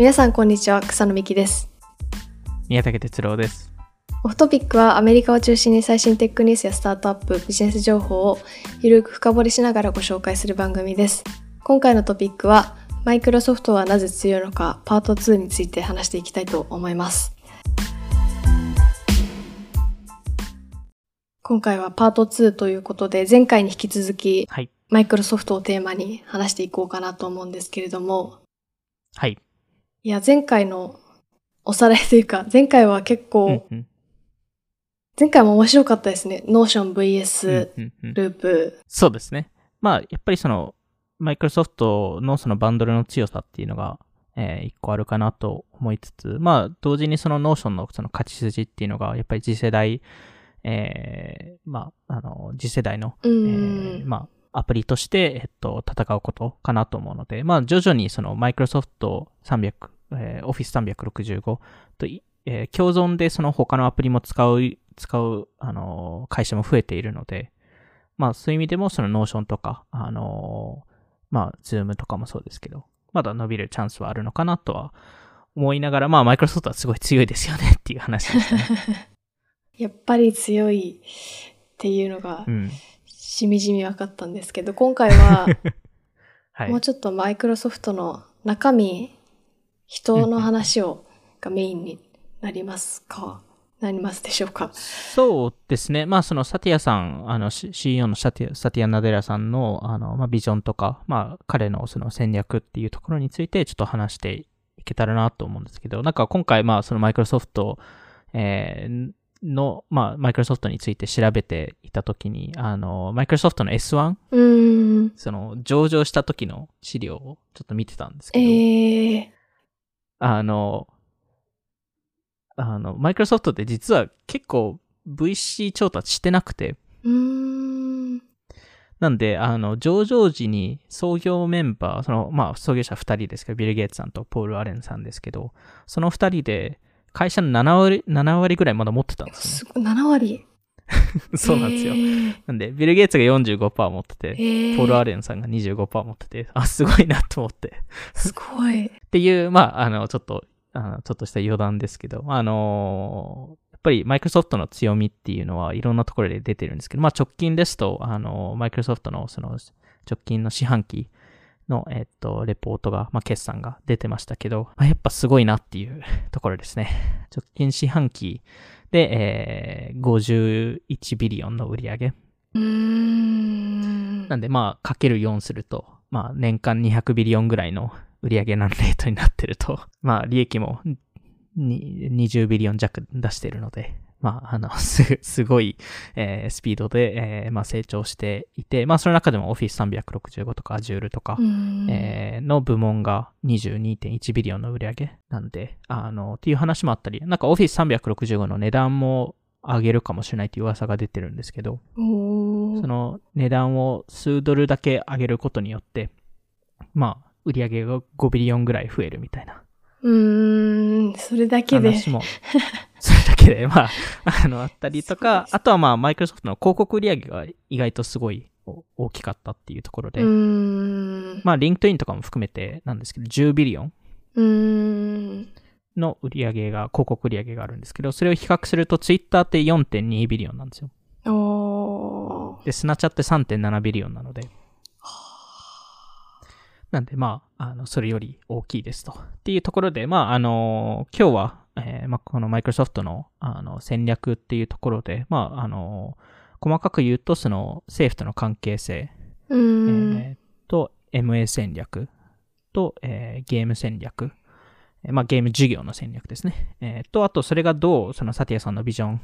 皆さんこんにちは草野美希です。宮武哲郎です。オフトピックはアメリカを中心に最新テックニュースやスタートアップビジネス情報をゆるく深掘りしながらご紹介する番組です。今回のトピックはマイクロソフトはなぜ強いのかパート2について話していきたいと思います。今回はパート2ということで前回に引き続きはい。マイクロソフトをテーマに話していこうかなと思うんですけれども。はいいや前回のおさらいというか前回は結構、うんうん前回も面白かったですね。 Notion うん VS うんうんループ。そうですねまあやっぱりそのマイクロソフトのそのバンドルの強さっていうのが、えー一個あるかなと思いつつまあ同時にその Notion のその勝ち筋っていうのがやっぱり次世代えーまああの次世代のうえん。ーまあ、アプリとして、えっと、戦うことかなと思うので、まあ、徐々にその、マイクロソフト300、えー、Office 365とい、えー共存でその他のアプリも使う、使う、あのー会社も増えているので、まあ、そういう意味でも、その、 Notion とか、あのーまあ、 Zoom とかもそうですけど、まだ伸びるチャンスはあるのかなとは思いながら、まあ、マイクロソフトはすごい強いですよねっていう話でしたね。やっぱり強いっていうのがうん。しみじみ分かったんですけど、今回は はい。もうちょっとマイクロソフトの中身、人の話をがメインになりますか？なりますでしょうか？そうですね。まあ、そのサティアさん、あの、CEO のサティアサティア・ナデラさんの、あの、まあ、ビジョンとか、まあ、彼のその戦略っていうところについて、ちょっと話していけたらなと思うんですけど、なんか今回、まあ、そのマイクロソフト、えーの、まあ、マイクロソフトについて調べていたときに、あの、マイクロソフトの S1、うーん。その、上場した時の資料をちょっと見てたんですけえど、ー。あの、あの、マイクロソフトって実は結構 VC 調達してなくて、うーん。なんで、あの、上場時に創業メンバー、その、まあ、創業者2人ですけど、ビル・ゲイツさんとポール・アレンさんですけど、その2人で、会社の7割、7割ぐらいまだ持ってたんですすごい、7割？ね。そうなんですよ。えーなんで、ビル・ゲイツが45%持ってて、えーポール・アレンさんが25%持ってて、あ、すごいなと思って。すごい。っていう、まあ、あの、ちょっと、あの、ちょっとした余談ですけど、あのやっぱりマイクロソフトの強みっていうのはいろんなところで出てるんですけど、まあ直近ですと、あの、マイクロソフトのその直近の四半期の、えっと、レポートが、まあ決算が出てましたけど、まあ、やっぱすごいなっていう ところですね。直近四半期で、えー、51 billion の売り上げ。なんで、まあ、かける4すると、まあ、年間200 billion ぐらいの売上のレートになってると、まあ、利益もに20 billion 弱出してるので、まあ、あの、す、すごい、えースピードで、えーまあ、成長していて、まあ、その中でも Office365 とか Azure とか、えーの部門が22.1 billion の売り上げなんで、あの、っていう話もあったり、なんか Office365 の値段も上げるかもしれないっていう噂が出てるんですけど、その値段を数ドルだけ上げることによって、まあ、売り上げが5 billion ぐらい増えるみたいな。うーん、それだけで。話も、それだけで、まあ、あの、あったりとか、あとはまあ、マイクロソフトの広告売り上げが意外とすごいお大きかったっていうところで。まあ、リンクトインとかも含めてなんですけど、10 billion。の売り上げが、広告売り上げがあるんですけど、それを比較すると、ツイッターって4.2ビリオンなんですよ。で、スナチャって3.7ビリオンなので。なんで、まあ、あの、それより大きいですと。っていうところで、まあ、あの、今日は、えーまあ、このマイクロソフトの、あの、戦略っていうところで、まあ、あの、細かく言うと、その、政府との関係性。えーと、MA 戦略と、えーゲーム戦略、えーまあ、ゲーム事業の戦略ですね。えーと、あと、それがどう、そのサティアさんのビジョン、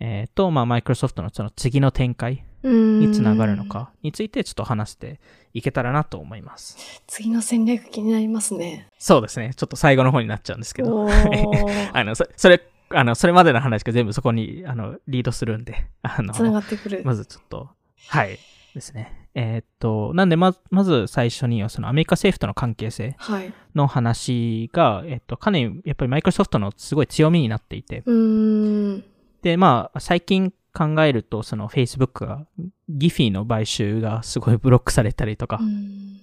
えーと、まあ、マイクロソフトのその次の展開ににつながるの。かについてちょっと話していけたらなと思います。次の戦略気になりますね。そうですね。ちょっと最後の方になっちゃうんですけど。あの、そそれ、あの、それまでの話が全部そこに、あの、リードするんで、あの、つながってくる。まずちょっと、はい、ですね。えーっと、なんでま、まず最初には、そのアメリカ政府との関係性はい。の話が、えっと、かなり、やっぱりマイクロソフトのすごい強みになっていて、うーん。で、まあ、最近考えると、その Facebook が、ギフィの買収がすごいブロックされたりとか、うん。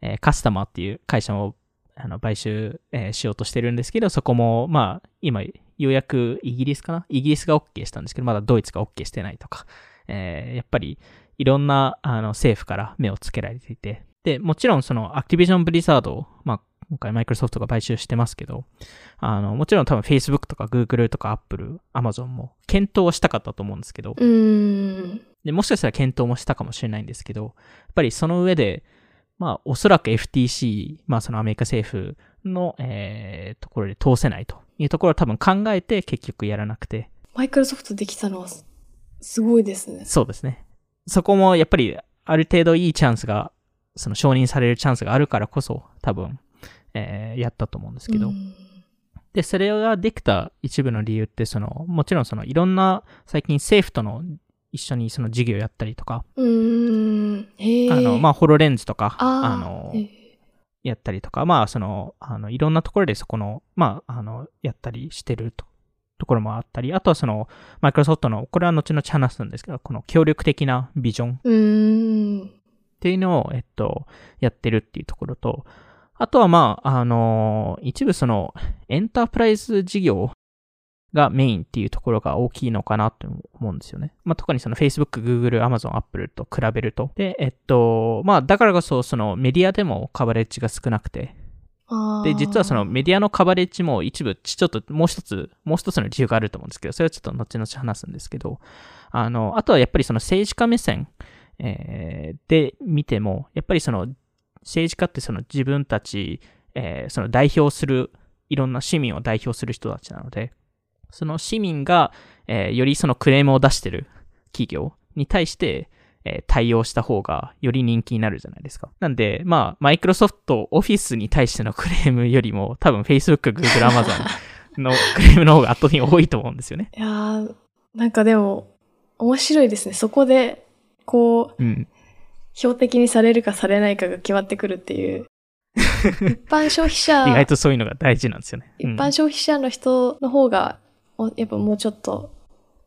えーカスタマーっていう会社も、あの買収、えーしようとしてるんですけど、そこも、まあ、今、ようやくイギリスかな？イギリスが OK したんですけど、まだドイツが OK してないとか、えーやっぱり、いろんな、あの、政府から目をつけられていて、で、もちろんその、アクティビジョン・ブリザードを、まあ、今回マイクロソフトが買収してますけど、あの、もちろん多分 Facebook とか Google とか Apple、Amazon も検討はしたかったと思うんですけど。で、もしかしたら検討もしたかもしれないんですけど、やっぱりその上で、まあ、おそらく FTC、まあ、そのアメリカ政府の、えー、ところで通せないというところを多分考えて結局やらなくて、マイクロソフトできたのはすすごいですね。そうですね。そこもやっぱりある程度いいチャンスが、その承認されるチャンスがあるからこそ、多分、えーやったと思うんですけど、うん。で、それができた一部の理由って、その、もちろんそのいろんな最近政府との一緒にその事業やったりとか。あの、まあ、ホロレンズとか、あのやったりとか、まあ、その、あの、いろんなところでそこの、まあ、あの、やったりしてると、ところもあったり、あとはその、マイクロソフトの、これは後々話すんですけど、この協力的なビジョン。っていうのを、えっと、やってるっていうところと、あとはまあ、あの、一部その、エンタープライズ事業がメインっていうところが大きいのかなと思うんですよね。まあ、特にその Facebook、Google、Amazon、Apple と比べると。で、えっと、まあ、だからこそ、そのメディアでもカバレッジが少なくて、で、実はそのメディアのカバレッジも一部、ちょっともう一つ、もう一つの理由があると思うんですけど、それはちょっと後々話すんですけど、あの、あとはやっぱりその政治家目線、えーで見ても、やっぱりその政治家ってその自分たち、えーその代表する、いろんな市民を代表する人たちなので、その市民が、えーよりそのクレームを出してる企業に対して、えー対応した方がより人気になるじゃないですか。なんで、まあ、マイクロソフトオフィスに対してのクレームよりも、多分 Facebook、Google、Amazon の クレームの方が圧倒的に多いと思うんですよね。いやーなんかでも、面白いですね。そこで、こう、うん。標的にされるかされないかが決まってくるっていう。一般消費者、意外とそういうのが大事なんですよね。うん一般消費者の人の方が、おやっぱもうちょっと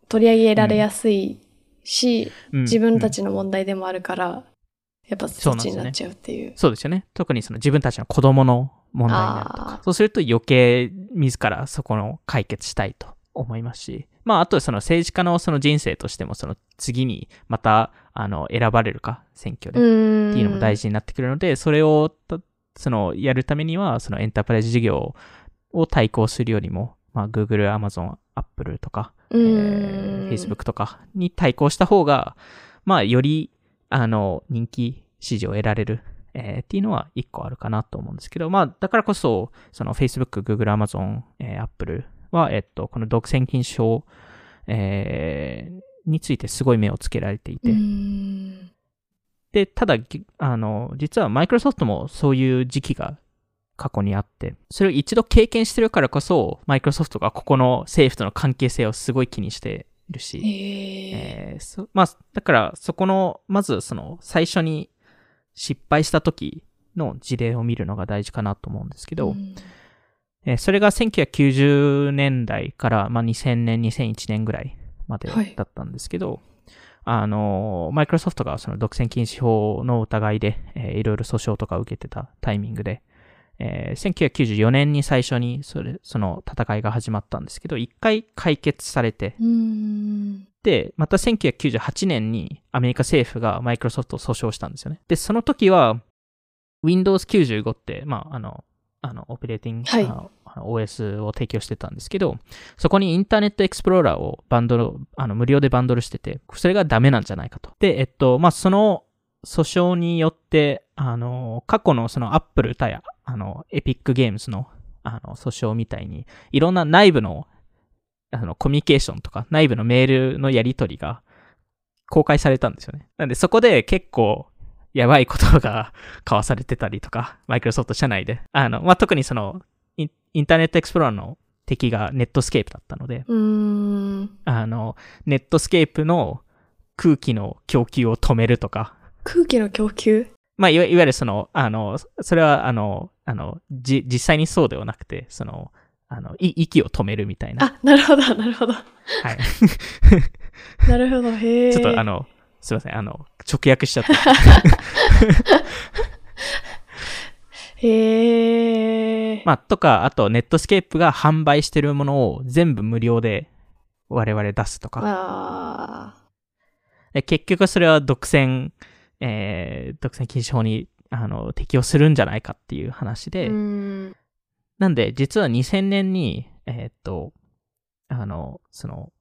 取り上げられやすいし、うん自分たうんちの問題でもあるから、やっぱそっちになっちゃうっていう。そうですよね。特にその自分たちの子供の問題になると。かそうすると余計自らそこの解決したいと思いますし、まああとはその政治家のその人生としてもその次にまたあの選ばれるか選挙でうっ。ていうのも大事になってくるので、それをたそのやるためにはそのエンタープライズ事業を対抗するよりも、まあ Google、Amazon、Apple とか、うえ。ー Facebook とかに対抗した方が、まあ、より、あの、人気支持を得られる、えーっていうのは一個あるかなと思うんですけど、まあ、だからこそ、その Facebook、Google、Amazon、えー Apple は、えっと、この独占禁止法、えーについてすごい目をつけられていて。で、ただ、ぎあの、実はマイクロソフトもそういう時期が過去にあって、それを一度経験してるからこそ、マイクロソフトがここの政府との関係性をすごい気にしているし、へえ。えーそまあ、だから、そこの、まず、その、最初に失敗した時の事例を見るのが大事かなと思うんですけど、うんえーそれが1990年代から、まあ、2000年、2001年ぐらいまではいだったんですけど、あの、マイクロソフトがその独占禁止法の疑いで、えーいろいろ訴訟とかを受けてたタイミングで、えー1994年に最初にそれ、その戦いが始まったんですけど、一回解決されて。で、また1998年にアメリカ政府がマイクロソフトを訴訟したんですよね。で、その時は Windows 95って、まあ、あの、あの、オペレーティング、はいあの OS を提供してたんですけど、そこにインターネットエクスプローラーをバンドル、あの、無料でバンドルしてて、それがダメなんじゃないかと。で、えっと、まあ、その訴訟によって、あの、過去のその Apple 対、あの、エピックゲームズの、あの、訴訟みたいに、いろんな内部のあの、コミュニケーションとか内部のメールのやり取りが公開されたんですよね。なんでそこで結構やばいことが交わされてたりとか、マイクロソフト社内で。あの、まあ、特にそのイン、インターネットエクスプローラーの敵がネットスケープだったので。あの、ネットスケープの空気の供給を止めるとか、空気の供給？まあ、いわいわゆるその、あの、それは、あの、あの、じ、実際にそうではなくて、その、あの、い息を止めるみたいな。あ、なるほど、なるほど。はい。なるほど、へえ。ちょっとあの、すいません、あの、直訳しちゃった。へえ。まあ、とか、あと、ネットスケープが販売してるものを全部無料で我々出すとか。あで結局それは独占、えー、独占禁止法にあの適用するんじゃないかっていう話ーで、うん。なんで実は2000年に、えーっと、あの、その、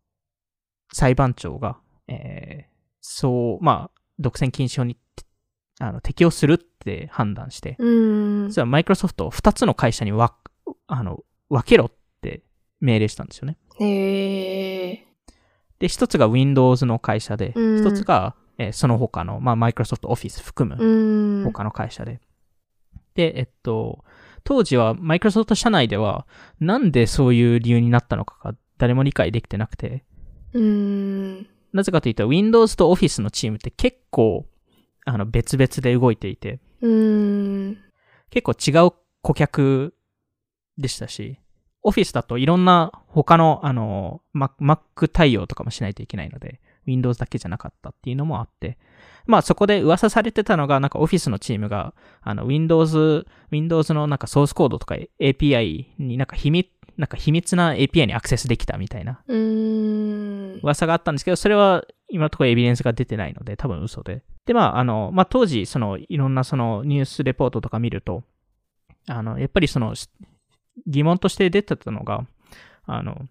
裁判長が、えーそう、まあ、独占禁止法にあの適用するって判断して、うん。実はマイクロソフトを2つの会社にわあの分けろって命令したんですよね。へえ。で、一つが Windows の会社で、うん一つが、えーその他の、まあ、Microsoft Office 含むうん。他の会社で。で、えっと、当時は Microsoft 社内では、なんでそういう理由になったのかが誰も理解できてなくて、うん。なぜかというと Windows と Office のチームって結構、あの、別々で動いていて、うん。結構違う顧客でしたし、Office だといろんな他の、あの、Mac Mac 対応とかもしないといけないので、Windows だけじゃなかったっていうのもあって、まあそこで噂されてたのが、なんか Office のチームが、あの、Windows、Windows のなんかソースコードとか API になんか秘密、なんか秘密な API にアクセスできたみたいなうん。噂があったんですけど、それは今のところエビデンスが出てないので、多分嘘で。で、まあ、あの、まあ、当時、その、いろんなそのニュースレポートとか見ると、あの、やっぱりその、し疑問として出てたのが、あの、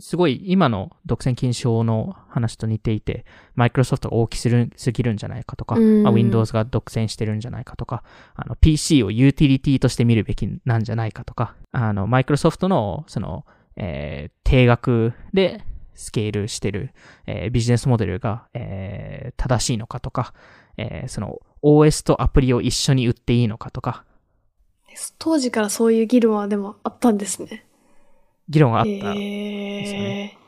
すごい今の独占禁止法の話と似ていて、マイクロソフトが大きするすぎるんじゃないかとか、うんまあ、Windows が独占してるんじゃないかとか、あの PC をユーティリティとして見るべきなんじゃないかとか、あの、マイクロソフトのその、えー定額でスケールしてる、えービジネスモデルが、えー正しいのかとか、えーその OS とアプリを一緒に売っていいのかとか、当時からそういう議論はでもあったんですね。議論があった。へえ。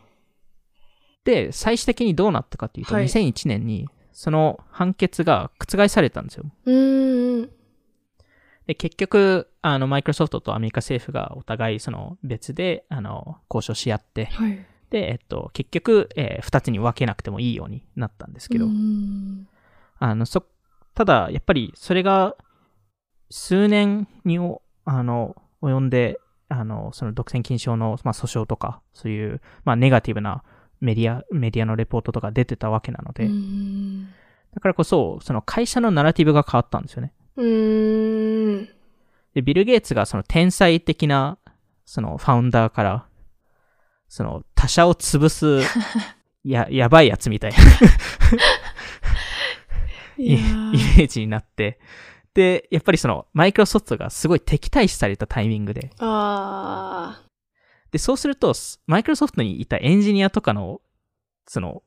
で、最終的にどうなったかっていうと、はい2001年にその判決が覆されたんですよ。うん。で、結局、あの、マイクロソフトとアメリカ政府がお互いその別で、あの、交渉し合って、はい。で、えっと、結局、えー二つに分けなくてもいいようになったんですけど、うんあの、そ、ただ、やっぱり、それが、数年にお、あの、及んで、あの、その独占禁止法の、まあ、訴訟とか、そういう、まあ、ネガティブなメディア、メディアのレポートとか出てたわけなので、うん。だからこそ、その会社のナラティブが変わったんですよね。うん。で、ビル・ゲイツがその天才的な、そのファウンダーから、その他社を潰す、や、やばいやつみたいなイーメージになって、で、やっぱりその、マイクロソフトがすごい敵対視されたタイミングで、あで、そうすると、すマイクロソフトにいたエンジニアとかの、その、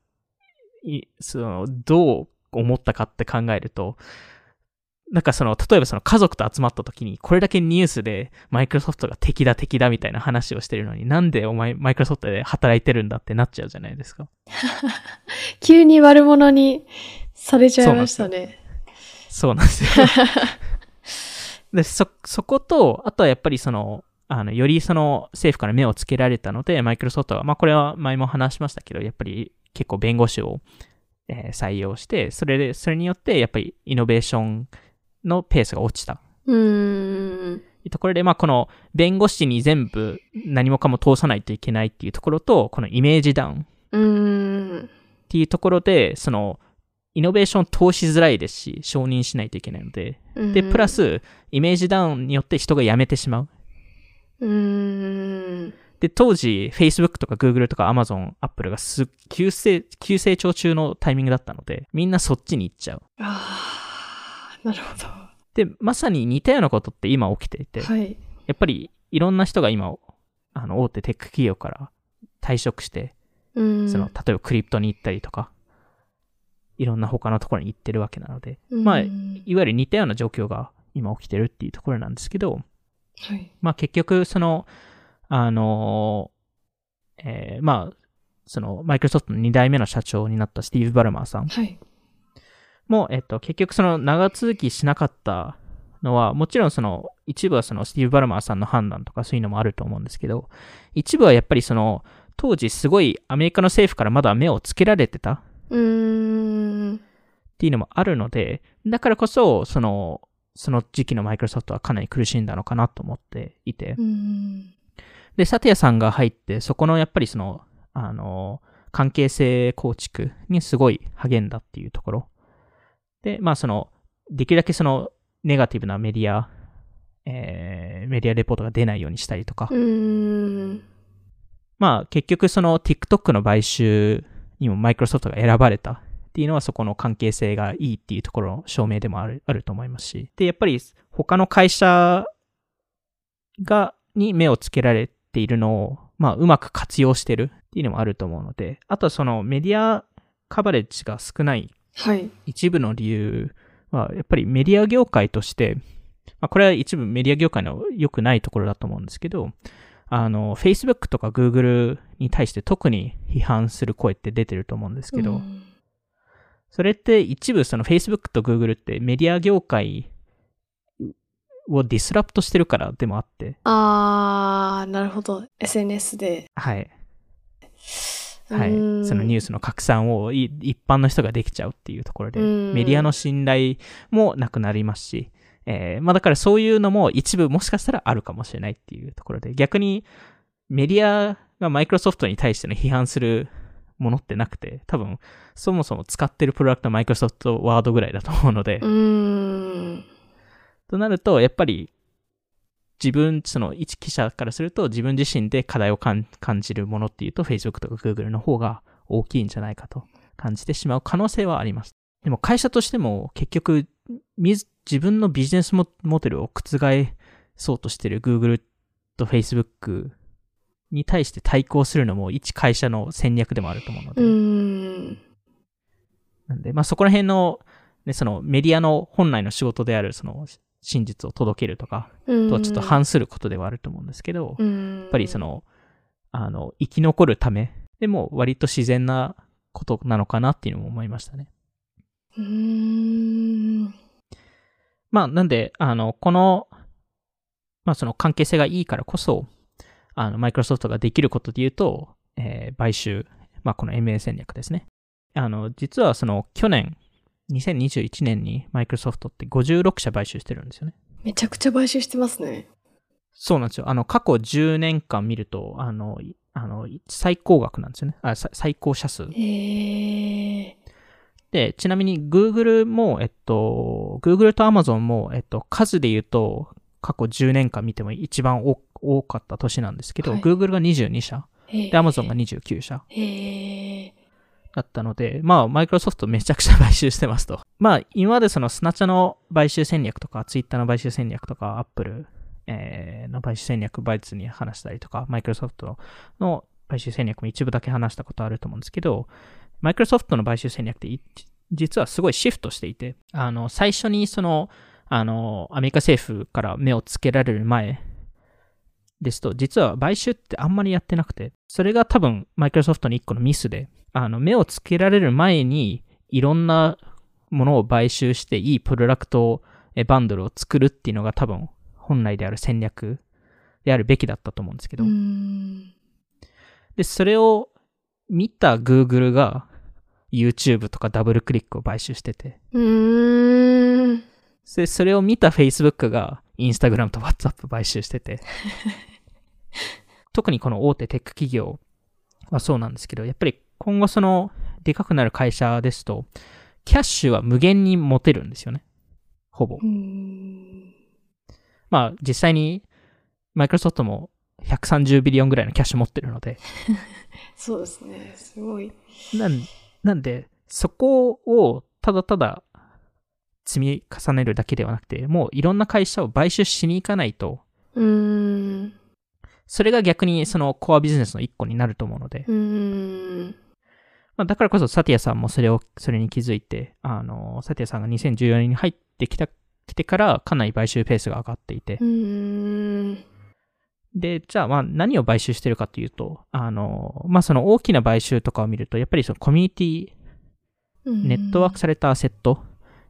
いその、どう思ったかって考えると、なんかその、例えばその家族と集まった時に、これだけニュースでマイクロソフトが敵だ敵だみたいな話をしてるのに、なんでお前マイクロソフトで働いてるんだってなっちゃうじゃないですか。ー 急に悪者にされちゃいましたね。そうなんですよ。で、そ、そこと、あとはやっぱりその、あの、よりその政府から目をつけられたので、マイクロソフトは、まあこれは前も話しましたけど、やっぱり結構弁護士を、えー採用して、それで、それによってやっぱりイノベーションのペースが落ちた。うーん。ところで、まあこの弁護士に全部何もかも通さないといけないっていうところと、このイメージダウンうーん。っていうところで、その、イノベーション通しづらいですし、承認しないといけないので、で、プラス、イメージダウンによって人が辞めてしまう。うーん。で、当時、Facebook とか Google とか Amazon、Apple がす急成、急成長中のタイミングだったので、みんなそっちに行っちゃう。ああ、なるほど。で、まさに似たようなことって今起きていて、はい。やっぱりいろんな人が今、あの、大手テック企業から退職して、うん。その、例えばクリプトに行ったりとか、いろんな他のところに行ってるわけなので、うんまあ、いわゆる似たような状況が今起きてるっていうところなんですけど、はい。まあ結局、その、あのえーまあ、その、マイクロソフトの2代目の社長になったスティーブ・バルマーさんはい。も、えっと、結局その長続きしなかったのは、もちろんその、一部はそのスティーブ・バルマーさんの判断とかそういうのもあると思うんですけど、一部はやっぱりその、当時すごいアメリカの政府からまだ目をつけられてたっ。ていうのもあるので、だからこそ、その、その時期のマイクロソフトはかなり苦しんだのかなと思っていて。うん。で、サティアさんが入って、そこのやっぱりその、あの、関係性構築にすごい励んだっていうところ。で、まあその、できるだけその、ネガティブなメディア、えーメディアレポートが出ないようにしたりとか。うん。まあ結局その TikTok の買収にもマイクロソフトが選ばれたっていうのはそこの関係性がいいっていうところの証明でもあるあると思いますし。で、やっぱり他の会社が、に目をつけられているのを、まあうまく活用してるっていうのもあると思うので、あとはそのメディアカバレッジが少ないはい。一部の理由は、やっぱりメディア業界として、まあ、これは一部メディア業界の良くないところだと思うんですけど、あの、Facebook とか Google に対して特に批判する声って出てると思うんですけど、うんそれって一部その Facebook と Google ってメディア業界をディスラプトしてるからでもあって、あー、なるほど。SNS で。はい。はい。うんそのニュースの拡散をい一般の人ができちゃうっていうところで、うんメディアの信頼もなくなりますし、えーまあだからそういうのも一部もしかしたらあるかもしれないっていうところで、逆にメディアがマイクロソフトに対しての批判するものってなくて、多分そもそも使ってるプロダクトはマイクロソフトワードぐらいだと思うので、うん。となると、やっぱり自分、その一記者からすると自分自身で課題を感感じるものっていうと Facebook とか Google の方が大きいんじゃないかと感じてしまう可能性はあります。でも会社としても結局自分のビジネスモモデルを覆そうとしてる Google と Facebook に対して対抗するのも一会社の戦略でもあると思うので、なんで、まあそこら辺の、ね、そのメディアの本来の仕事であるその真実を届けるとか、とはちょっと反することではあると思うんですけど、や。っぱりその、あの、生き残るためでも割と自然なことなのかなっていうのも思いましたね。うん。まあ、なんで、あの、この、まあその関係性がいいからこそ、あの、マイクロソフトができることで言うと、えー買収、まあこの MA 戦略ですね。あの、実はその去年、2021年にマイクロソフトって56社買収してるんですよね。めちゃくちゃ買収してますね。そうなんですよ。あの、過去10年間見ると、あの、いあの最高額なんですよね。あさ最高社数。へえ。で、ちなみに Google も、えっと、Google と Amazon も、えっと、数で言うと、過去10年間見ても一番多多かった年なんですけど、はい Google が22社、でで、Amazon が29社。だったので、まあ、マイクロソフトめちゃくちゃ買収してますと。まあ、今までそのスナチャの買収戦略とか、Twitter の買収戦略とか、Apple、えーの買収戦略、バイツに話したりとか、マイクロソフトの買収戦略も一部だけ話したことあると思うんですけど、マイクロソフトの買収戦略ってい実はすごいシフトしていて、あの、最初にその、あの、アメリカ政府から目をつけられる前ですと、実は買収ってあんまりやってなくて、それが多分マイクロソフトの一個のミスで、あの、目をつけられる前に、いろんなものを買収して、いいプロダクトえバンドルを作るっていうのが多分、本来である戦略であるべきだったと思うんですけど、うん。で、それを見た Google が YouTube とかダブルクリックを買収してて。で、それを見た Facebook が Instagram と WhatsApp 買収してて、特にこの大手テック企業はそうなんですけど、やっぱり今後そのでかくなる会社ですと、キャッシュは無限に持てるんですよね。ほぼう。ん。まあ実際にマイクロソフトも130ビリオンぐらいのキャッシュ持ってるので、そうですね。すごい。なんなんで、そこをただただ積み重ねるだけではなくて、もういろんな会社を買収しに行かないと、うーん。それが逆にそのコアビジネスの一個になると思うので。まあ、だからこそサティアさんもそれを、それに気づいて、あの、サティアさんが2014年に入ってきた、来てからかなり買収ペースが上がっていて。で、じゃあまあ何を買収してるかというと、あの、まあその大きな買収とかを見ると、やっぱりそのコミュニティネットワークされたアセット、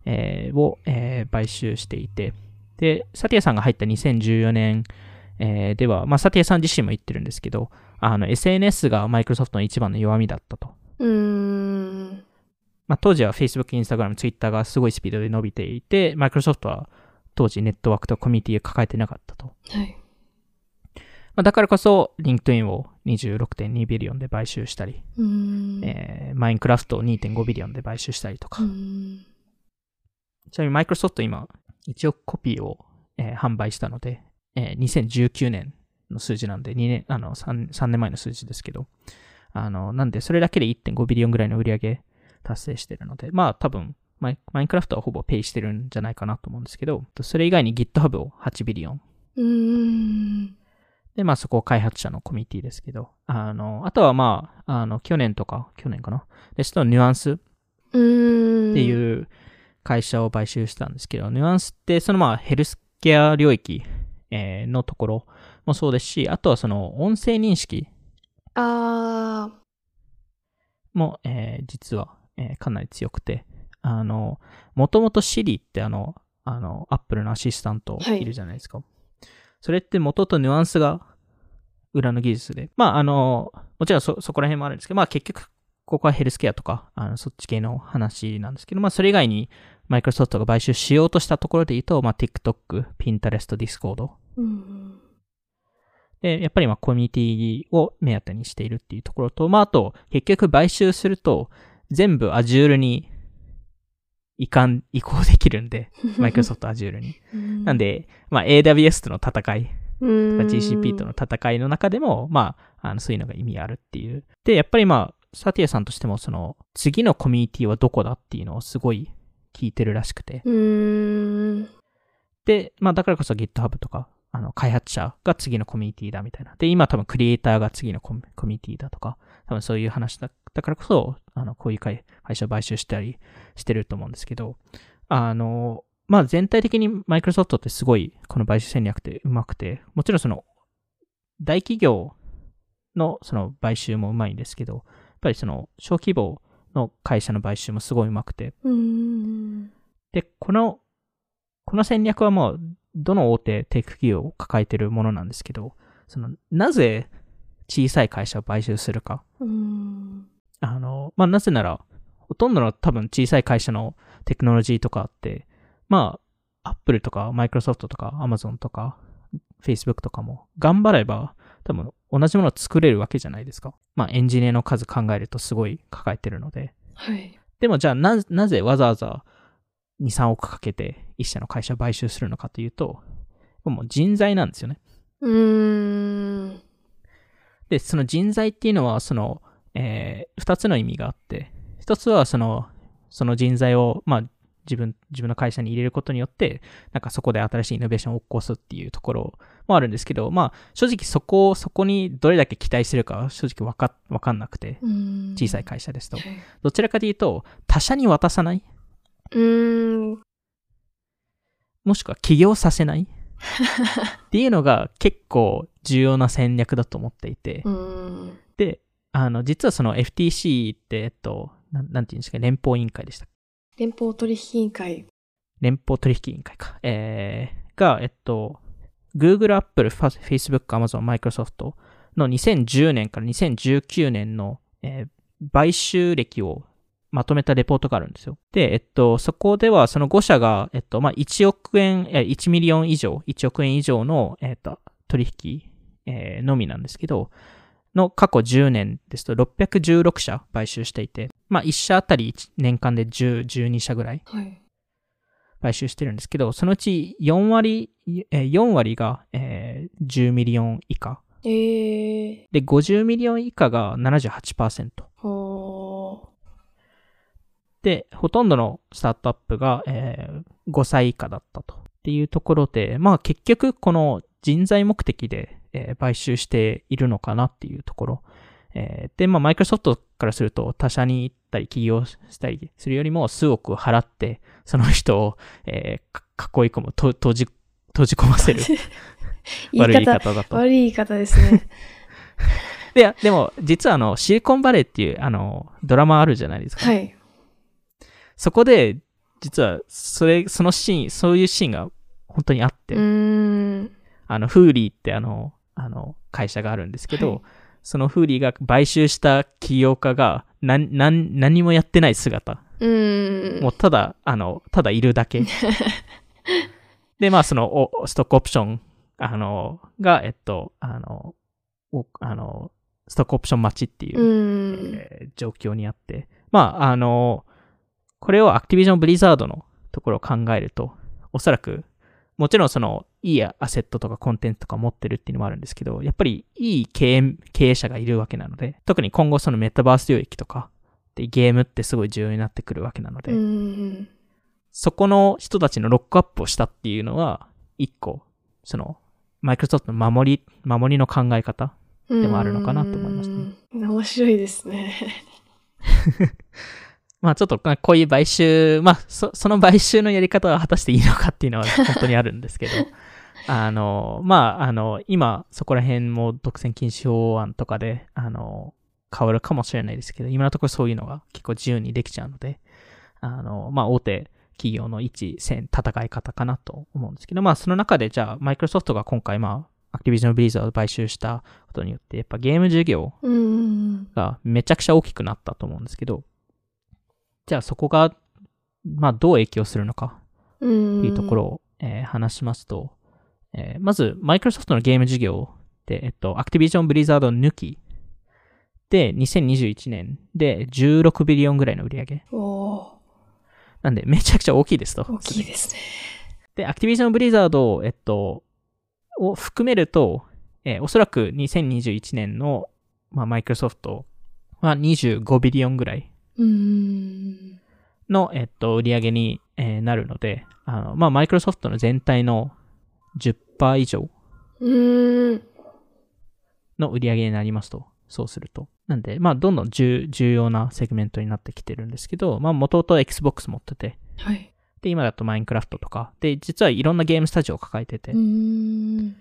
えーを、えー買収していて、で、サティアさんが入った2014年、えーでは、まあ、サティアさん自身も言ってるんですけど、あの、SNS がマイクロソフトの一番の弱みだったと。うーん。まあ、当時は Facebook、Instagram、Twitter がすごいスピードで伸びていて、マイクロソフトは当時ネットワークとコミュニティを抱えてなかったと。はい。まあ、だからこそ、リンクトインを26.2 billion で買収したり、うーん。えーマインクラフトを2.5 billion で買収したりとか。ちなみにマイクロソフト今、1億コピーを、えー販売したので、えー2019年の数字なんで、2年、あの3、3年前の数字ですけど、あの、なんで、それだけで1.5 billion ぐらいの売り上げ達成してるので、まあ多分、マインクラフトはほぼペイしてるんじゃないかなと思うんですけど、それ以外に GitHub を8 billion。うーん。で、まあそこ開発者のコミュニティですけど、あの、あとはまあ、あの、去年とか、去年かなですと、ニュアンス。っていう会社を買収したんですけど、ニュアンスってそのまあヘルスケア領域、えーのところもそうですし、あとはその音声認識あも、えー実は、えーかなり強くて、あの、もともと Siri ってあの、あの、Apple のアシスタントはいいるじゃないですか。それって元とニュアンスが裏の技術で、まああの、もちろんそ、そこら辺もあるんですけど、まあ結局、ここはヘルスケアとか、あのそっち系の話なんですけど、まあそれ以外にマイクロソフトが買収しようとしたところで言うと、まあ TikTok、Pinterest、Discord。ー。うん。で、やっぱりまあコミュニティを目当てにしているっていうところと、まああと、結局買収すると、全部 Azure に移管、移行できるんで、マイクロソフト Azure に。うんなん、で、まあ AWS との戦い、GCP との戦いの中でも、まあ、あのそういうのが意味あるっていう。で、やっぱりまあ、サティアさんとしても、その、次のコミュニティはどこだっていうのをすごい聞いてるらしくて。で、まあ、だからこそ GitHub とか、あの、開発者が次のコミュニティだみたいな。で、今多分クリエイターが次のコミコミュニティだとか、多分そういう話だだからこそ、あの、こういう会会社を買収したりしてると思うんですけど、あの、まあ、全体的にマイクロソフトってすごい、この買収戦略ってうまくて、もちろんその、大企業のその買収もうまいんですけど、やっぱりその、小規模の会社の買収もすごいうまくて。で、この、この戦略はもう、どの大手テック企業を抱えているものなんですけど、その、なぜ小さい会社を買収するか。あの、まあ、なぜなら、ほとんどの多分小さい会社のテクノロジーとかって、まあ、Apple とか Microsoft とか Amazon とか Facebook とかも頑張れば多分同じものを作れるわけじゃないですか。まあエンジニアの数考えるとすごい抱えてるので。はい。でもじゃあな、なぜわざわざ2、3億かけて一社の会社を買収するのかというと、もう人材なんですよね。うーん。で、その人材っていうのは、その、えー、二つの意味があって、一つはその、その人材を、まあ、自分、自分の会社に入れることによって、なんかそこで新しいイノベーションを起こすっていうところもあるんですけど、まあ、正直そこを、そこにどれだけ期待するかは正直わか、わかんなくて、小さい会社ですとは。いどちらかというと、他社に渡さないうーん。もしくは起業させない？っていうのが結構重要な戦略だと思っていて、うーん。で、あの、実はその FTC って、えっと、なんなんていうんですか、連邦委員会でした。連邦取引委員会。連邦取引委員会か。えー、が、えっと、Google、Apple、Facebook、Amazon、Microsoft の2010年から2019年の、えー買収歴をまとめたレポートがあるんですよ。で、えっと、そこではその5社が、えっと、まあ、1億円、え1ミリオン以上、1億円以上の、えっと、取引、えーのみなんですけど、の過去10年ですと616社買収していて、まあ、1社あたり1年間で10、12社ぐらいはい。買収してるんですけど、そのうち4割、えー4割が、えー10 million 以下。えー。で、50 million 以下が78%。ほで、ほとんどのスタートアップが、えー5歳以下だったと。っていうところで、まあ結局この人材目的で、えー買収しているのかなっていうところ。えーで、まあマイクロソフトからすると他社に行ったり起業したりするよりも数億払って、その人を、えーか囲い込む、と閉じ、閉じ込ませるー。言悪いい方、言い方だと。悪い言い方ですね。で、でも、実はあの、シリコンバレーっていう、あの、ドラマあるじゃないですか。はい。そこで、実は、それ、そのシーン、そういうシーンが本当にあって。あの、フーリーってあの、あの、会社があるんですけど、はいそのフーリーが買収した起業家が、なん、なん、何もやってない姿。う。もうただ、あの、ただいるだけ。で、まあ、その、おストックオプション、あの、が、えっと、あの、おあの、ストックオプション待ちっていうう、ん。えー状況にあって、まあ、あの、これをアクティビジョン・ブリザードのところを考えると、おそらく、もちろんその、いいアセットとかコンテンツとか持ってるっていうのもあるんですけど、やっぱりいい経営経営者がいるわけなので、特に今後そのメタバース領域とか、でゲームってすごい重要になってくるわけなので、うん。そこの人たちのロックアップをしたっていうのは、一個、その、マイクロソフトの守り、守りの考え方でもあるのかなと思いましたね面白いですね。まあちょっとまあこういう買収、まあそその買収のやり方は果たしていいのかっていうのは本当にあるんですけど、あの、まああの、今そこら辺も独占禁止法案とかで、あの、変わるかもしれないですけど、今のところそういうのが結構自由にできちゃうので、あの、まあ大手企業の一戦、戦い方かなと思うんですけど、まあその中でじゃあマイクロソフトが今回まあアクティビジョン・ブリザードを買収したことによって、やっぱゲーム事業うん。がめちゃくちゃ大きくなったと思うんですけど、じゃあそこが、まあどう影響するのかうん。っていうところを、えー話しますと、えーまず、マイクロソフトのゲーム事業で、えっと、アクティビジョン・ブリザード抜きで、2021年で16ビリオンぐらいの売り上げ。なんで、めちゃくちゃ大きいですと。大きいですね。で、アクティビジョン・ブリザードを、えっと、を含めると、えーおそらく2021年の、まあ、マイクロソフトは25ビリオンぐらいうん。の、えっと、売り上げに、えーなるので、あの、まあ、マイクロソフトの全体の10%以上うん。の売り上げになりますと、そうすると。なんで、まあ、どんどん重重要なセグメントになってきてるんですけど、まあ、元々 Xbox 持ってて、はい。で、今だとマインクラフトとか、で、実はいろんなゲームスタジオを抱えてて、うん。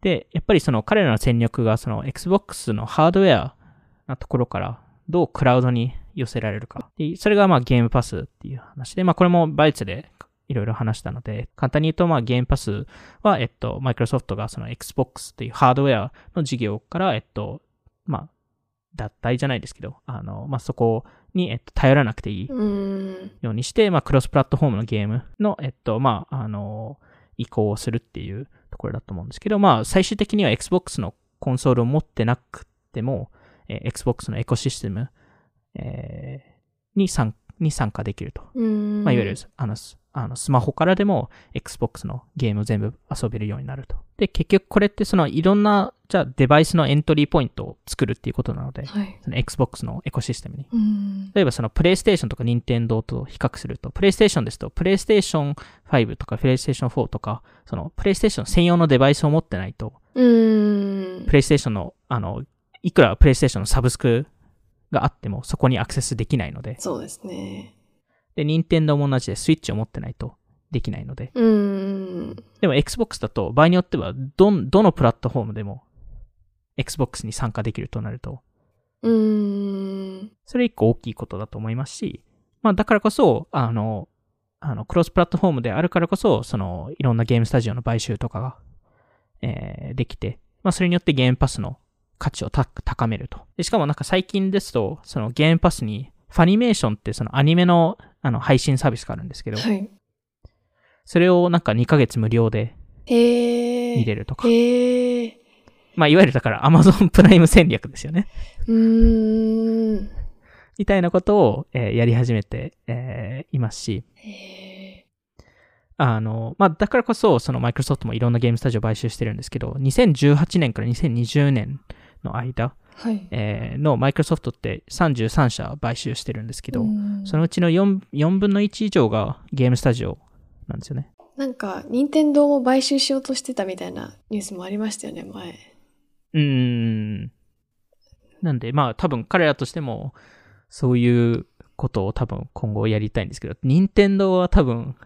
で、やっぱりその彼らの戦略がその Xbox のハードウェアなところからどうクラウドに寄せられるか。でそれがまあゲームパスっていう話で、まあこれもバイツでいろいろ話したので、簡単に言うとまあゲームパスは、えっと、マイクロソフトがその Xbox っていうハードウェアの事業から、えっと、まあ、脱退じゃないですけど、あの、まあそこに、えっと、頼らなくていいうん。ようにして、まあ、クロスプラットフォームのゲームの、えっと、まあ、あの、移行をするっていうところだと思うんですけど、まあ、最終的には Xbox のコンソールを持ってなくても、えー Xbox のエコシステム、えーに参に参加できると。うん。まあ、いわゆる、あの、スあのスマホからでも Xbox のゲームを全部遊べるようになると。で、結局これってそのいろんな、じゃあデバイスのエントリーポイントを作るっていうことなので、はい。その Xbox のエコシステムに。うん。例えばそのプレイステーションとか任天堂と比較すると、プレイステーションですと、プレイステーション5とかプレイステーション4とか、そのプレイステーション専用のデバイスを持ってないと、うん。プレイステーションの、あの、いくらプレイステーションのサブスクがあってもそこにアクセスできないので、そうですね。で、任天堂も同じでスイッチを持ってないとできないので、うん。でも Xbox だと場合によってはどん、どのプラットフォームでも Xbox に参加できるとなると、うん。それ一個大きいことだと思いますし、まあだからこそ、あの、あの、クロスプラットフォームであるからこそ、その、いろんなゲームスタジオの買収とかが、えーできて、まあそれによってゲームパスの価値をた高めると。で、しかもなんか最近ですと、そのゲームパスに、ファニメーションってそのアニメのあの配信サービスがあるんですけど、はい。それをなんか2ヶ月無料で。見れるとか。へえ。まあいわゆるだから Amazon プライム戦略ですよね。うーん。みたいなことを、えーやり始めて、えーいますし。あの、まあ、だからこそ、そのマイクロソフトもいろんなゲームスタジオを買収してるんですけど、2018年から2020年の間、はい。えーのマイクロソフトって33社買収してるんですけど、うんそのうちの 4, 4分の1以上がゲームスタジオなんですよね。なんか、任天堂も買収しようとしてたみたいなニュースもありましたよね、前。うーん。なんで、まあ多分彼らとしても、そういうことを多分今後やりたいんですけど、任天堂は多分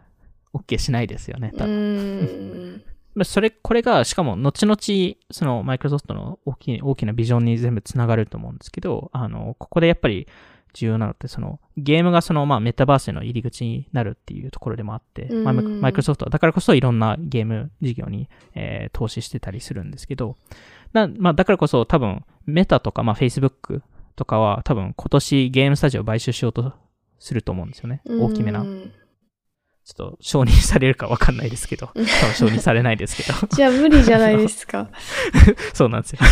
OK しないですよね、う多分。それ、これが、しかも、後々、その、マイクロソフトの大きい、大きなビジョンに全部つながると思うんですけど、あの、ここでやっぱり重要なのって、その、ゲームがその、まあ、メタバースへの入り口になるっていうところでもあって、うんまあ、マイクロソフトは、だからこそいろんなゲーム事業に、えー投資してたりするんですけど、なまあ、だからこそ多分、メタとか、まあ、Facebook とかは、多分、今年ゲームスタジオを買収しようとすると思うんですよね。大きめなう。んちょっと承認されるかわかんないですけど、多分承認されないですけど。じゃあ無理じゃないですか。そうなんですよ。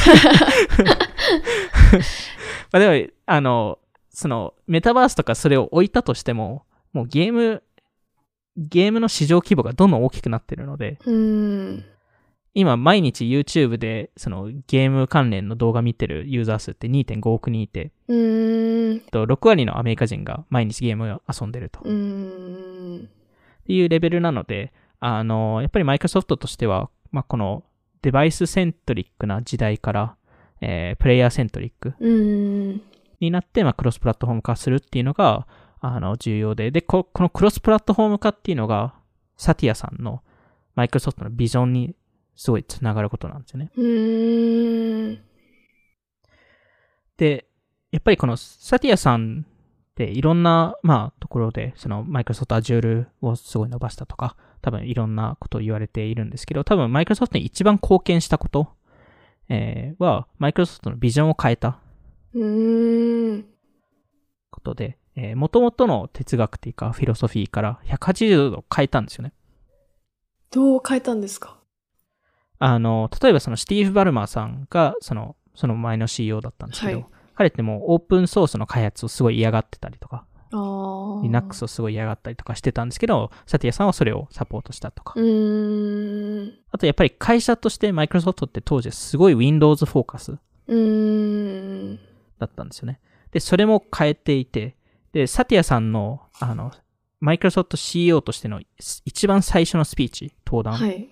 まあでも、あの、その、メタバースとかそれを置いたとしても、もうゲーム、ゲームの市場規模がどんどん大きくなってるので、うん。今毎日 YouTube でそのゲーム関連の動画見てるユーザー数って2.5億人いて、うーん。と6割のアメリカ人が毎日ゲームを遊んでると。っていうレベルなので、あの、やっぱりマイクロソフトとしては、まあ、このデバイスセントリックな時代から、えープレイヤーセントリック。になって、まあ、クロスプラットフォーム化するっていうのが、あの、重要で、で、ここのクロスプラットフォーム化っていうのが、サティアさんのマイクロソフトのビジョンにすごいつながることなんですよね。で、やっぱりこのサティアさんっていろんな、まあ、ところで、そのマイクロソフト Azure をすごい伸ばしたとか、多分いろんなことを言われているんですけど、多分マイクロソフトに一番貢献したこと、えーは、マイクロソフトのビジョンを変えたうーん。ことで、えー、元々の哲学っていうか、フィロソフィーから180度変えたんですよね。どう変えたんですか？あの、例えばそのスティーブ・バルマーさんが、その、その前の CEO だったんですけど、はい彼ってもうオープンソースの開発をすごい嫌がってたりとか。Linux をすごい嫌がったりとかしてたんですけど、サティアさんはそれをサポートしたとか。あとやっぱり会社としてマイクロソフトって当時すごい Windows フォーカス。だったんですよね。で、それも変えていて、で、サティアさんの、あの、マイクロソフト CEO としての一番最初のスピーチ、登壇はい。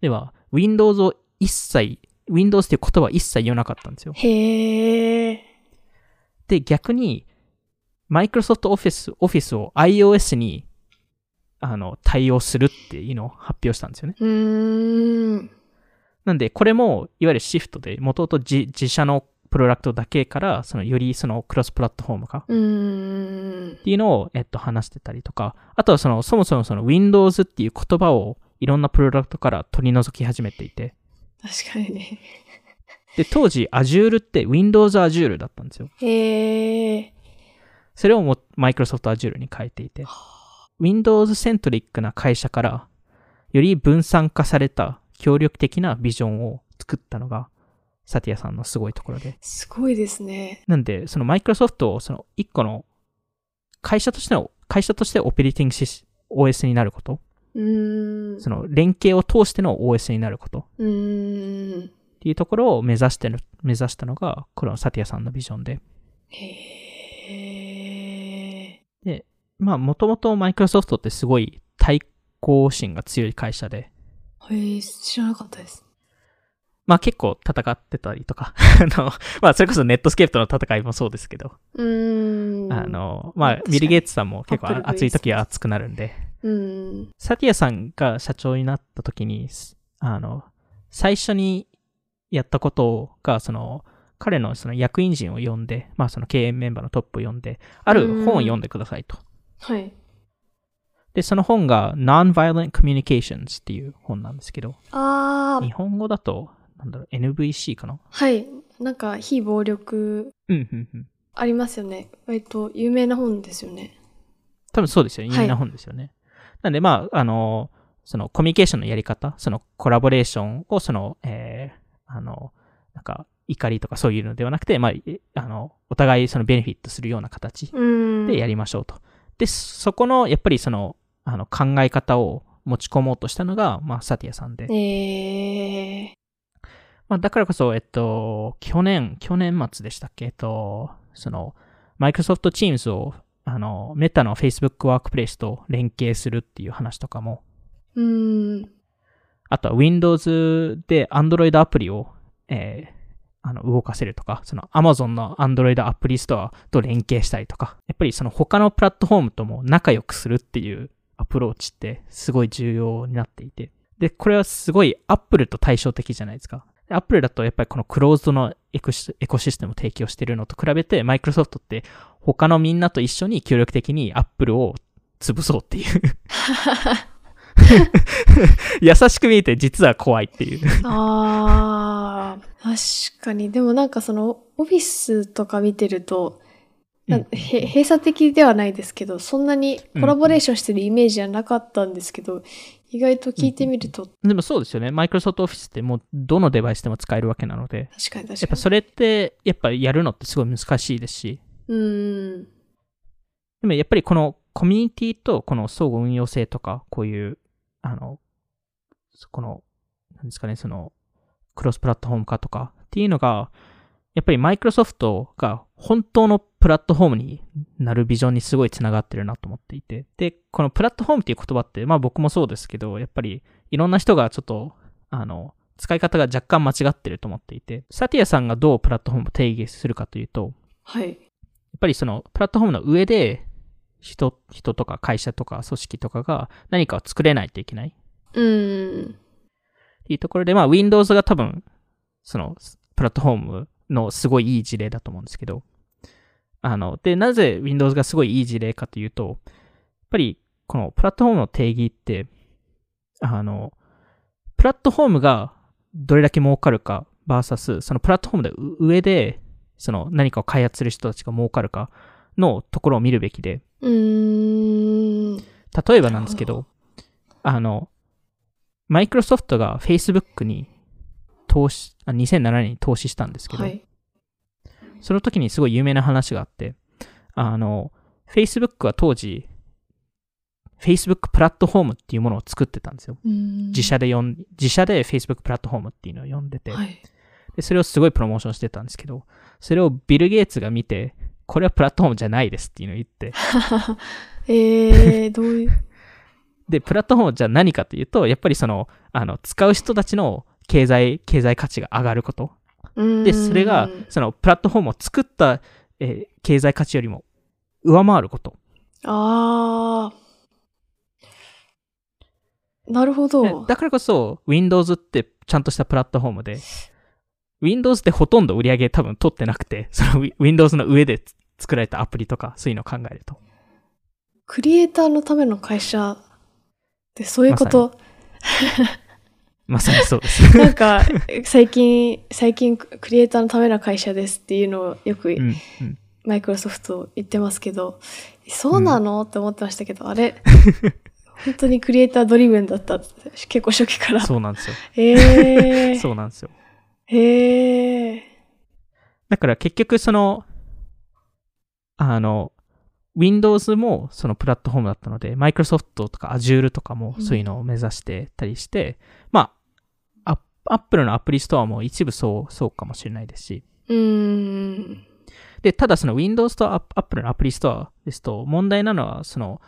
では、Windows を一切、Windows っていう言葉は一切言わなかったんですよ。へえ。で、逆に、Microsoft Office, Office を iOS に、あの、対応するっていうのを発表したんですよね。うーん。なんで、これも、いわゆるシフトで、もともと自自社のプロダクトだけから、その、よりその、クロスプラットフォーム化っ。ていうのを、えっと、話してたりとか、あとはその、そもそもその、Windows っていう言葉を、いろんなプロダクトから取り除き始めていて、確かにね。で、当時、Azure って Windows Azure だったんですよ。へえ。それをも Microsoft Azure に変えていて、Windows セントリックな会社から、より分散化された協力的なビジョンを作ったのが、サティアさんのすごいところで。すごいですね。なんで、その Microsoft をその一個の会社としての、会社としてオペレーティングシス OS になること、うーん。その連携を通しての OS になることっ。ていうところを目指してる、目指したのが、このサティアさんのビジョンで。へえ。で、まあ、もともとマイクロソフトってすごい対抗心が強い会社で、へえ、知らなかったです。まあ結構戦ってたりとか、あの、まあそれこそネットスケープとの戦いもそうですけど、うーん。あ、の、まあビル・ゲイツさんも結構熱い時は熱くなるんで、うん。サティアさんが社長になった時に、あの、最初にやったことが、その、彼のその役員陣を呼んで、まあその経営メンバーのトップを呼んで、ある本を読んでくださいと。はい。で、その本が Non-Violent Communications っていう本なんですけど、ああ日、本語だと、なんだろう、NVC かな？はい。なんか、非暴力うん、うん、うん。ありますよね。割と有名な本ですよね。多分そうですよね。はい有名な本ですよね。なんで、まあ、あの、そのコミュニケーションのやり方、そのコラボレーションを、その、えー、あの、なんか、怒りとかそういうのではなくて、まあ、えあの、お互いそのベネフィットするような形うん。でやりましょうと。で、そこの、やっぱりその、あの、考え方を持ち込もうとしたのが、まあ、サティアさんで。ええまあ、だからこそ、えっと、去年、去年末でしたっけ？えっと、その、Microsoft Teams を、あの、メタの Facebook ワークプレイスと連携するっていう話とかも、うん。あとは Windows で Android アプリを、えーあの、動かせるとか、その Amazon の Android アプリストアと連携したりとか、やっぱりその他のプラットフォームとも仲良くするっていうアプローチってすごい重要になっていて。で、これはすごい Apple と対照的じゃないですか。で Apple だとやっぱりこのクローズドのエコシエコシステムを提供しているのと比べて、Microsoft って他のみんなと一緒に協力的に Apple を潰そうっていう。優しく見えて実は怖いっていう。ああ、確かに。でもなんかその、オフィスとか見てると、なうんへ閉鎖的ではないですけど、そんなにコラボレーションしてるイメージはなかったんですけど、意外と聞いてみると、でもそうですよね。マイクロソフトオフィスってもうどのデバイスでも使えるわけなので、確かに確かに。やっぱそれって、やっぱやるのってすごい難しいですし、うん。でもやっぱりこのコミュニティとこの相互運用性とか、こういう、あの、この、なんですかね、その、クロスプラットフォーム化とかっていうのが、やっぱりマイクロソフトが本当のプラットフォームになるビジョンにすごいつながってるなと思っていて。で、このプラットフォームっていう言葉って、まあ僕もそうですけど、やっぱりいろんな人がちょっと、あの、使い方が若干間違ってると思っていて、サティアさんがどうプラットフォームを定義するかというと、はい。やっぱりそのプラットフォームの上で人、人とか会社とか組織とかが何かを作れないといけないっうーん。ていうところで、まあ Windows が多分、そのプラットフォームのすごいいい事例だと思うんですけど、あの、で、なぜ Windows がすごいいい事例かというと、やっぱりこのプラットフォームの定義って、あの、プラットフォームがどれだけ儲かるか、versus、そのプラットフォームで上で、その何かを開発する人たちが儲かるかのところを見るべきで、うーん。例えばなんですけど、あの、マイクロソフトが Facebook に投資、あ2007年に投資したんですけど、はい。その時にすごい有名な話があって、あの、Facebook は当時、Facebook プラットフォームっていうものを作ってたんですよ。自社で自社で Facebook プラットフォームっていうのを呼んでて、はい。で、それをすごいプロモーションしてたんですけど、それをビル・ゲイツが見て、これはプラットフォームじゃないですっていうのを言って、えー、どういう？で、プラットフォームじゃ何かというと、やっぱりその、あの、使う人たちの経済、経済価値が上がること。で、それが、その、プラットフォームを作った、えー経済価値よりも上回ること。あー。なるほでど。だからこそ、Windows ってちゃんとしたプラットフォームで、Windows ってほとんど売り上げ多分取ってなくて、その Wi- Windows の上でつ作られたアプリとか、そういうのを考えると。クリエイターのための会社ってそういうこと、まさにそうです。なんか、最近、最近クリエイターのための会社ですっていうのをよく。マイクロソフト言ってますけど、そうなの、って思ってましたけど、あれ？本当にクリエイタードリブンだったって結構初期から。そうなんですよ。えー、そうなんですよ。えー、だから結局その、あの、Windows もそのプラットフォームだったので、Microsoft とか Azure とかもそういうのを目指してたりして、まあ、ア Apple のアプリストアも一部そう、そうかもしれないですし、うーん。で、ただその Windows と Apple のアプリストアですと、問題なのは、その、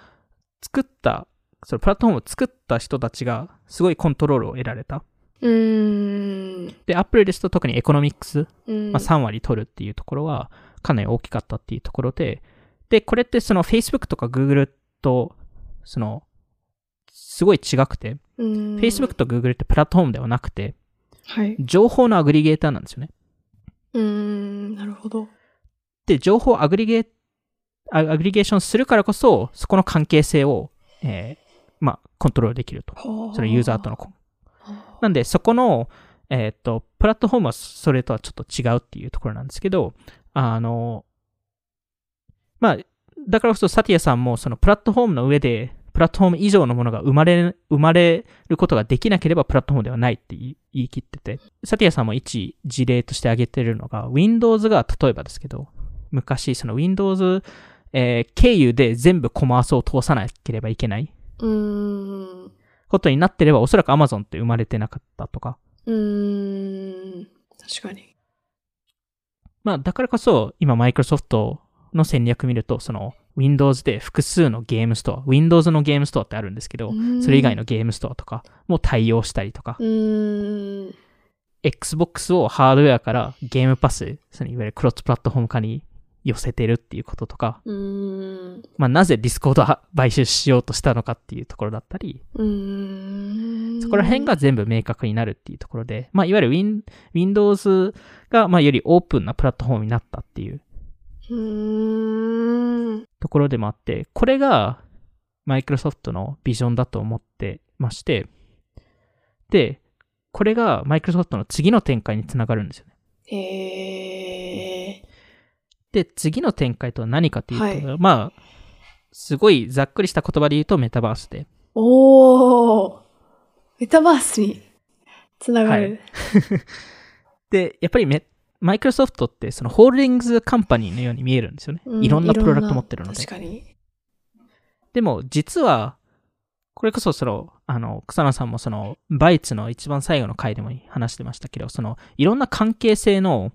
作った、そのプラットフォームを作った人たちがすごいコントロールを得られた。うーん。で、Apple ですと特にエコノミックス、うんまあ、3割取るっていうところはかなり大きかったっていうところで、で、これってその Facebook とか Google と、その、すごい違くて、うん Facebook と Google ってプラットフォームではなくて、はい。情報のアグリゲーターなんですよね。うーん、なるほど。で、情報をアグリゲー、アアグリゲーションするからこそ、そこの関係性を、えーまあ、コントロールできると。そのユーザーとの。なんで、そこの、えーと、プラットフォームはそれとはちょっと違うっていうところなんですけど、あの、まあ、だからこそサティアさんもそのプラットフォームの上で、プラットフォーム以上のものが生まれ、生まれることができなければプラットフォームではないって言い言い切ってて、サティアさんも一事例として挙げてるのが、Windows が例えばですけど、昔その Windows、えー経由で全部コマースを通さなければいけないうーん。ことになってれば、おそらく Amazon って生まれてなかったとか、うーん。確かに。まあ、だからこそ、今、マイクロソフトの戦略見ると、その、Windows で複数のゲームストア、Windows のゲームストアってあるんですけど、それ以外のゲームストアとかも対応したりとかう、ーん。Xbox をハードウェアからゲームパス、そのいわゆるクロスプラットフォーム化に寄せてるっていうこととか。まあ、なぜディスコードは買収しようとしたのかっていうところだったり。そこら辺が全部明確になるっていうところで、まあ、いわゆる Win Windows が、まあ、よりオープンなプラットフォームになったっていう。ところでもあって、これがマイクロソフトのビジョンだと思ってまして、で、これがマイクロソフトの次の展開につながるんですよね。へえ。で、次の展開とは何かっていうと、はいまあ、すごいざっくりした言葉で言うとメタバースで。おー。メタバースにつながる。で、やっぱりメマイクロソフトってそのホールディングズカンパニーのように見えるんですよね。ういろんなプロダクト持ってるので。確かに。でも実は、これこそその、あの、草野さんもその、バイツの一番最後の回でも話してましたけど、その、いろんな関係性の、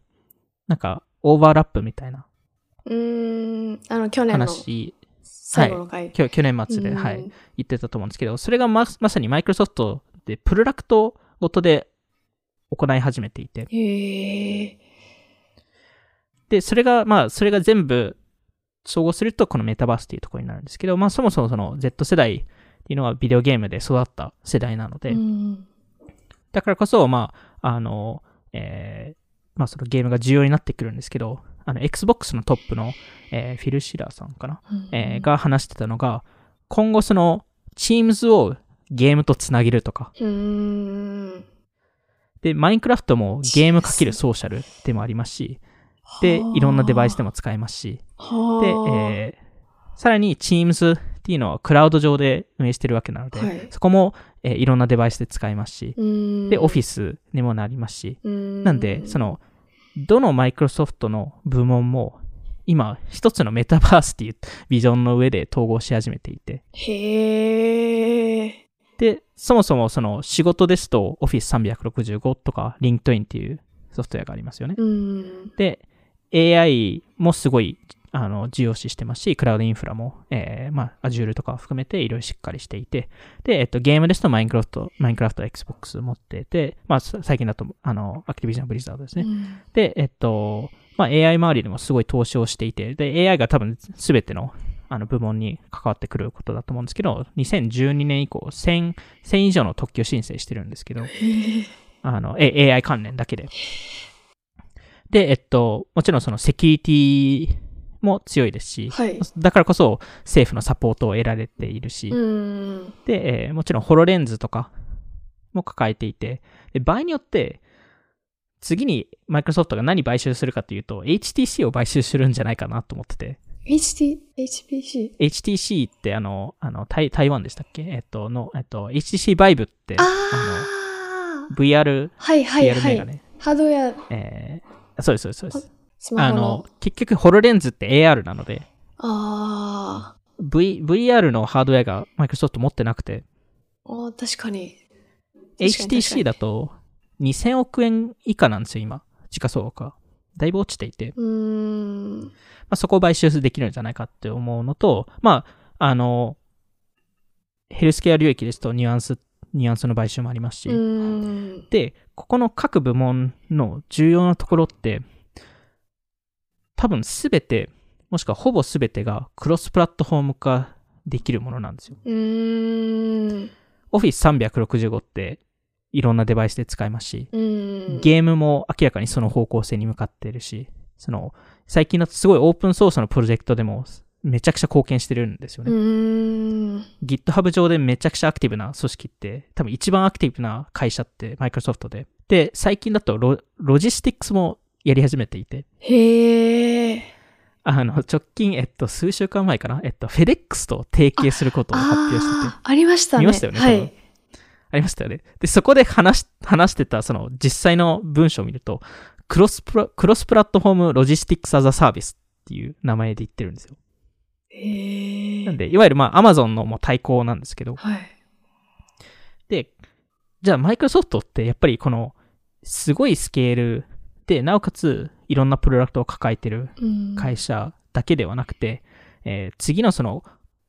なんか、オーバーラップみたいなうーん。あの、去年の話、最後の回。きょ去年末で、うん。はい、言ってたと思うんですけど、それがままさにマイクロソフトでプロダクトごとで行い始めていて。で、それが、まあ、それが全部総合するとこのメタバースっていうところになるんですけど、まあ、そもそもその Z 世代っていうのはビデオゲームで育った世代なので、うん。だからこそ、まあ、あの、えーまあ、そのゲームが重要になってくるんですけど、あの、Xbox のトップの、えーフィル・シラーさんかな、えーが話してたのが、今後その、Teams をゲームとつなげるとか。で、マインクラフトもゲームかけるソーシャルでもありますし、で、いろんなデバイスでも使えますし、はで、あ、えーさらに Teams っていうのはクラウド上で運営してるわけなので、はい。そこも、えーいろんなデバイスで使えますし、で、Office にもなりますし、ななんで、そ、の、どのマイクロソフトの部門も、今、一つのメタバースっていうビジョンの上で統合し始めていて、へえ。で、そもそもその仕事ですと Office 365とか LinkedIn っていうソフトウェアがありますよね。うん。で、AI もすごい、あの、重要視してますし、クラウドインフラも、えー、まあ、Azure とか含めていろいろしっかりしていて、で、えっと、ゲームですとマインクラフト、マインクラフト Xbox 持ってて、まあ、さ最近だと、あの、アクティビジョンブリザードですね。うんで、えっと、まあ、AI 周りでもすごい投資をしていて、で、AI が多分すべてのあの部門に関わってくることだと思うんですけど、2012年以降、1000、1000以上の特許申請してるんですけど。あの、え AI 関連だけで。で、えっと、もちろんそのセキュリティも強いですし、はい。だからこそ政府のサポートを得られているし、うん。で、えーもちろんホロレンズとかも抱えていて、で場合によって、次にマイクロソフトが何買収するかというと、HTC を買収するんじゃないかなと思ってて、HT、HPC? HTC ってあの、あの、台台湾でしたっけ？えっと、の、えっと、HTC バイブって、あの、VR、はいはい VR はい。メガネ。ハードウェア、えーそうです、そうです、そうです。スマホのあの。、結局、ホロレンズって AR なので、あ v、VR のハードウェアがマイクロソフト持ってなくて、ーあー、確かに。HTC だと2000億円以下なんですよ、今。時価総額が。だいぶ落ちていて、うーん。まあ、そこを買収できるんじゃないかって思うのと、まあ、あの、ヘルスケア領域ですとニュアンス、ニュアンスの買収もありますし。で、ここの各部門の重要なところって、多分すべて、もしくはほぼすべてがクロスプラットフォーム化できるものなんですよ。うーん。Office 365っていろんなデバイスで使えますし、うん。ゲームも明らかにその方向性に向かっているし、その、最近だとすごいオープンソースのプロジェクトでもめちゃくちゃ貢献してるんですようね。GitHub 上でめちゃくちゃアクティブな組織って、多分一番アクティブな会社ってマイクロソフトで。で、最近だとロロジスティックスもやり始めていて、へえ。あの、直近、えっと、数週間前かな、えっと、FedEx と提携することを発表してて、ありましたね。見ましたよねはい。ありましたよね。で、そこで話し、話してた、その、実際の文章を見ると、クロスプラ、クロスプラットフォームロジスティックスアザサービスっていう名前で言ってるんですよ。へえ。なんで、いわゆるまあ、Amazon のもう対抗なんですけど、はい。で、じゃあ、マイクロソフトってやっぱりこの、すごいスケールで、なおかつ、いろんなプロダクトを抱えてるうん。会社だけではなくて、えー次のその、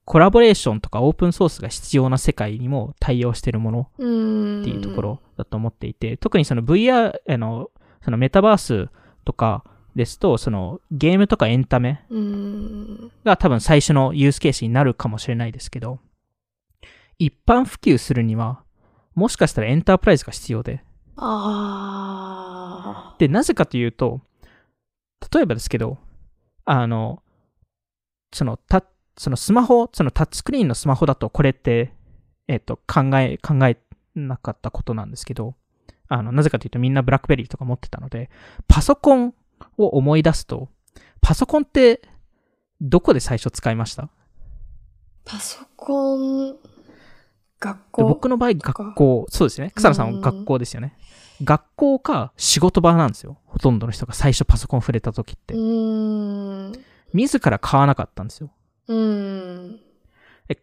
コラボレーションとかオープンソースが必要な世界にも対応してるものうん。っていうところだと思っていて、特にその VR、あの、そのメタバースとかですと、そのゲームとかエンタメうん。が多分最初のユースケースになるかもしれないですけど、一般普及するには、もしかしたらエンタープライズが必要で、あで、なぜかというと、例えばですけど、あの、その、た、そのスマホ、そのタッチスクリーンのスマホだとこれって、えっ、と、考え、考えなかったことなんですけど、あの、なぜかというとみんなブラックベリーとか持ってたので、パソコンを思い出すと、パソコンって、どこで最初使いました？パソコン、学で校。僕の場合、学校、そうですね。草野さんは学校ですよね。学校か仕事場なんですよ。ほとんどの人が最初パソコン触れた時って。自ら買わなかったんですよ。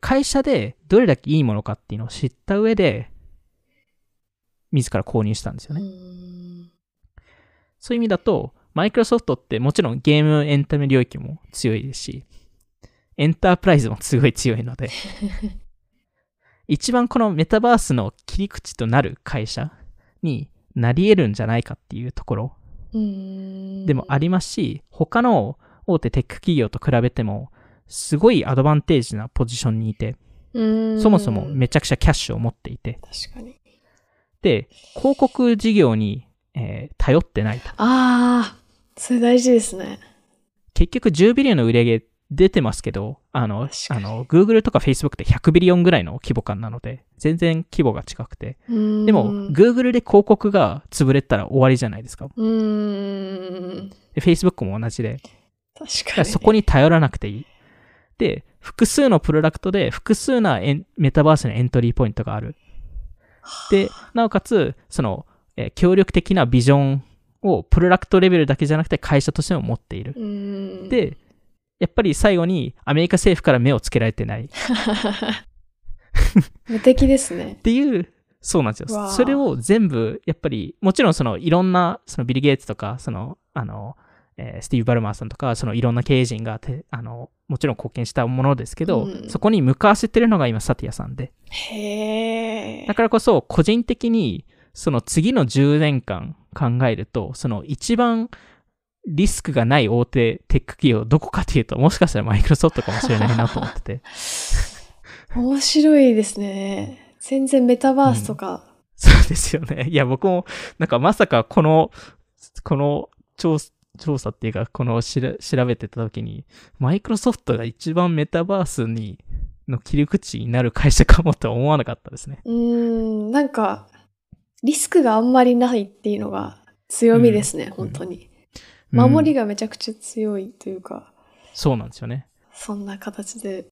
会社でどれだけいいものかっていうのを知った上で、自ら購入したんですようね。んそういう意味だと、マイクロソフトってもちろんゲームエンタメ領域も強いですし、エンタープライズもすごい強いので、一番このメタバースの切り口となる会社になり得るんじゃないかっていうところでもありますし、他の大手テック企業と比べても、すごいアドバンテージなポジションにいて、そもそもめちゃくちゃキャッシュを持っていて。で、広告事業に、えー頼ってないと。ああ、それ大事ですね。結局10ビリオンの売り上げ出てますけど、あの、あの、Google とか Facebook って100ビリオンぐらいの規模感なので、全然規模が近くて。でも、Google で広告が潰れたら終わりじゃないですか。うーん。で Facebook も同じで。だ確かに。そこに頼らなくていい。で、複数のプロダクトで複数なエンメタバースのエントリーポイントがある。で、なおかつ、その、えー協力的なビジョンをプロダクトレベルだけじゃなくて会社としても持っている。で、やっぱり最後にアメリカ政府から目をつけられてないっ無敵ですね。ていう、そうなんですよ。それを全部、やっぱり、もちろんそのいろんな、そのビル・ゲイツとか、その、あの、えースティーブ・バルマーさんとか、そのいろんな経営陣がて、あの、もちろん貢献したものですけど、うんそこに向かわせてるのが今、サティアさんで。へえだ。からこそ、個人的に、その次の10年間考えると、その一番リスクがない大手テック企業どこかっていうと、もしかしたらマイクロソフトかもしれないなと思ってて。面白いですね。全然メタバースとか、そうですよね。いや、僕も、なんかまさかこの、この調調査っていうか、このしら調べてた時に、マイクロソフトが一番メタバースに、の切り口になる会社かもとは思わなかったですね。うーん、なんか、リスクがあんまりないっていうのが強みですね、ん本当に。うん守りがめちゃくちゃ強いというか、そうなんですよね。そんな形で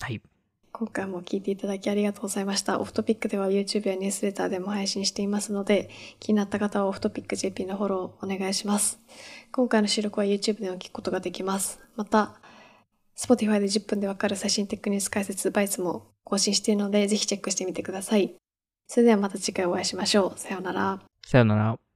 はい。今回も聞いていただきありがとうございました。オフトピックでは YouTube やニュースレターでも配信していますので、気になった方はオフトピック JP のフォローお願いします。今回の収録は YouTube でも聞くことができます。また、Spotify で10分でわかる最新テックニュース解説バイツも更新しているので、ぜひチェックしてみてください。それではまた次回お会いしましょう。さようなら。さよなら。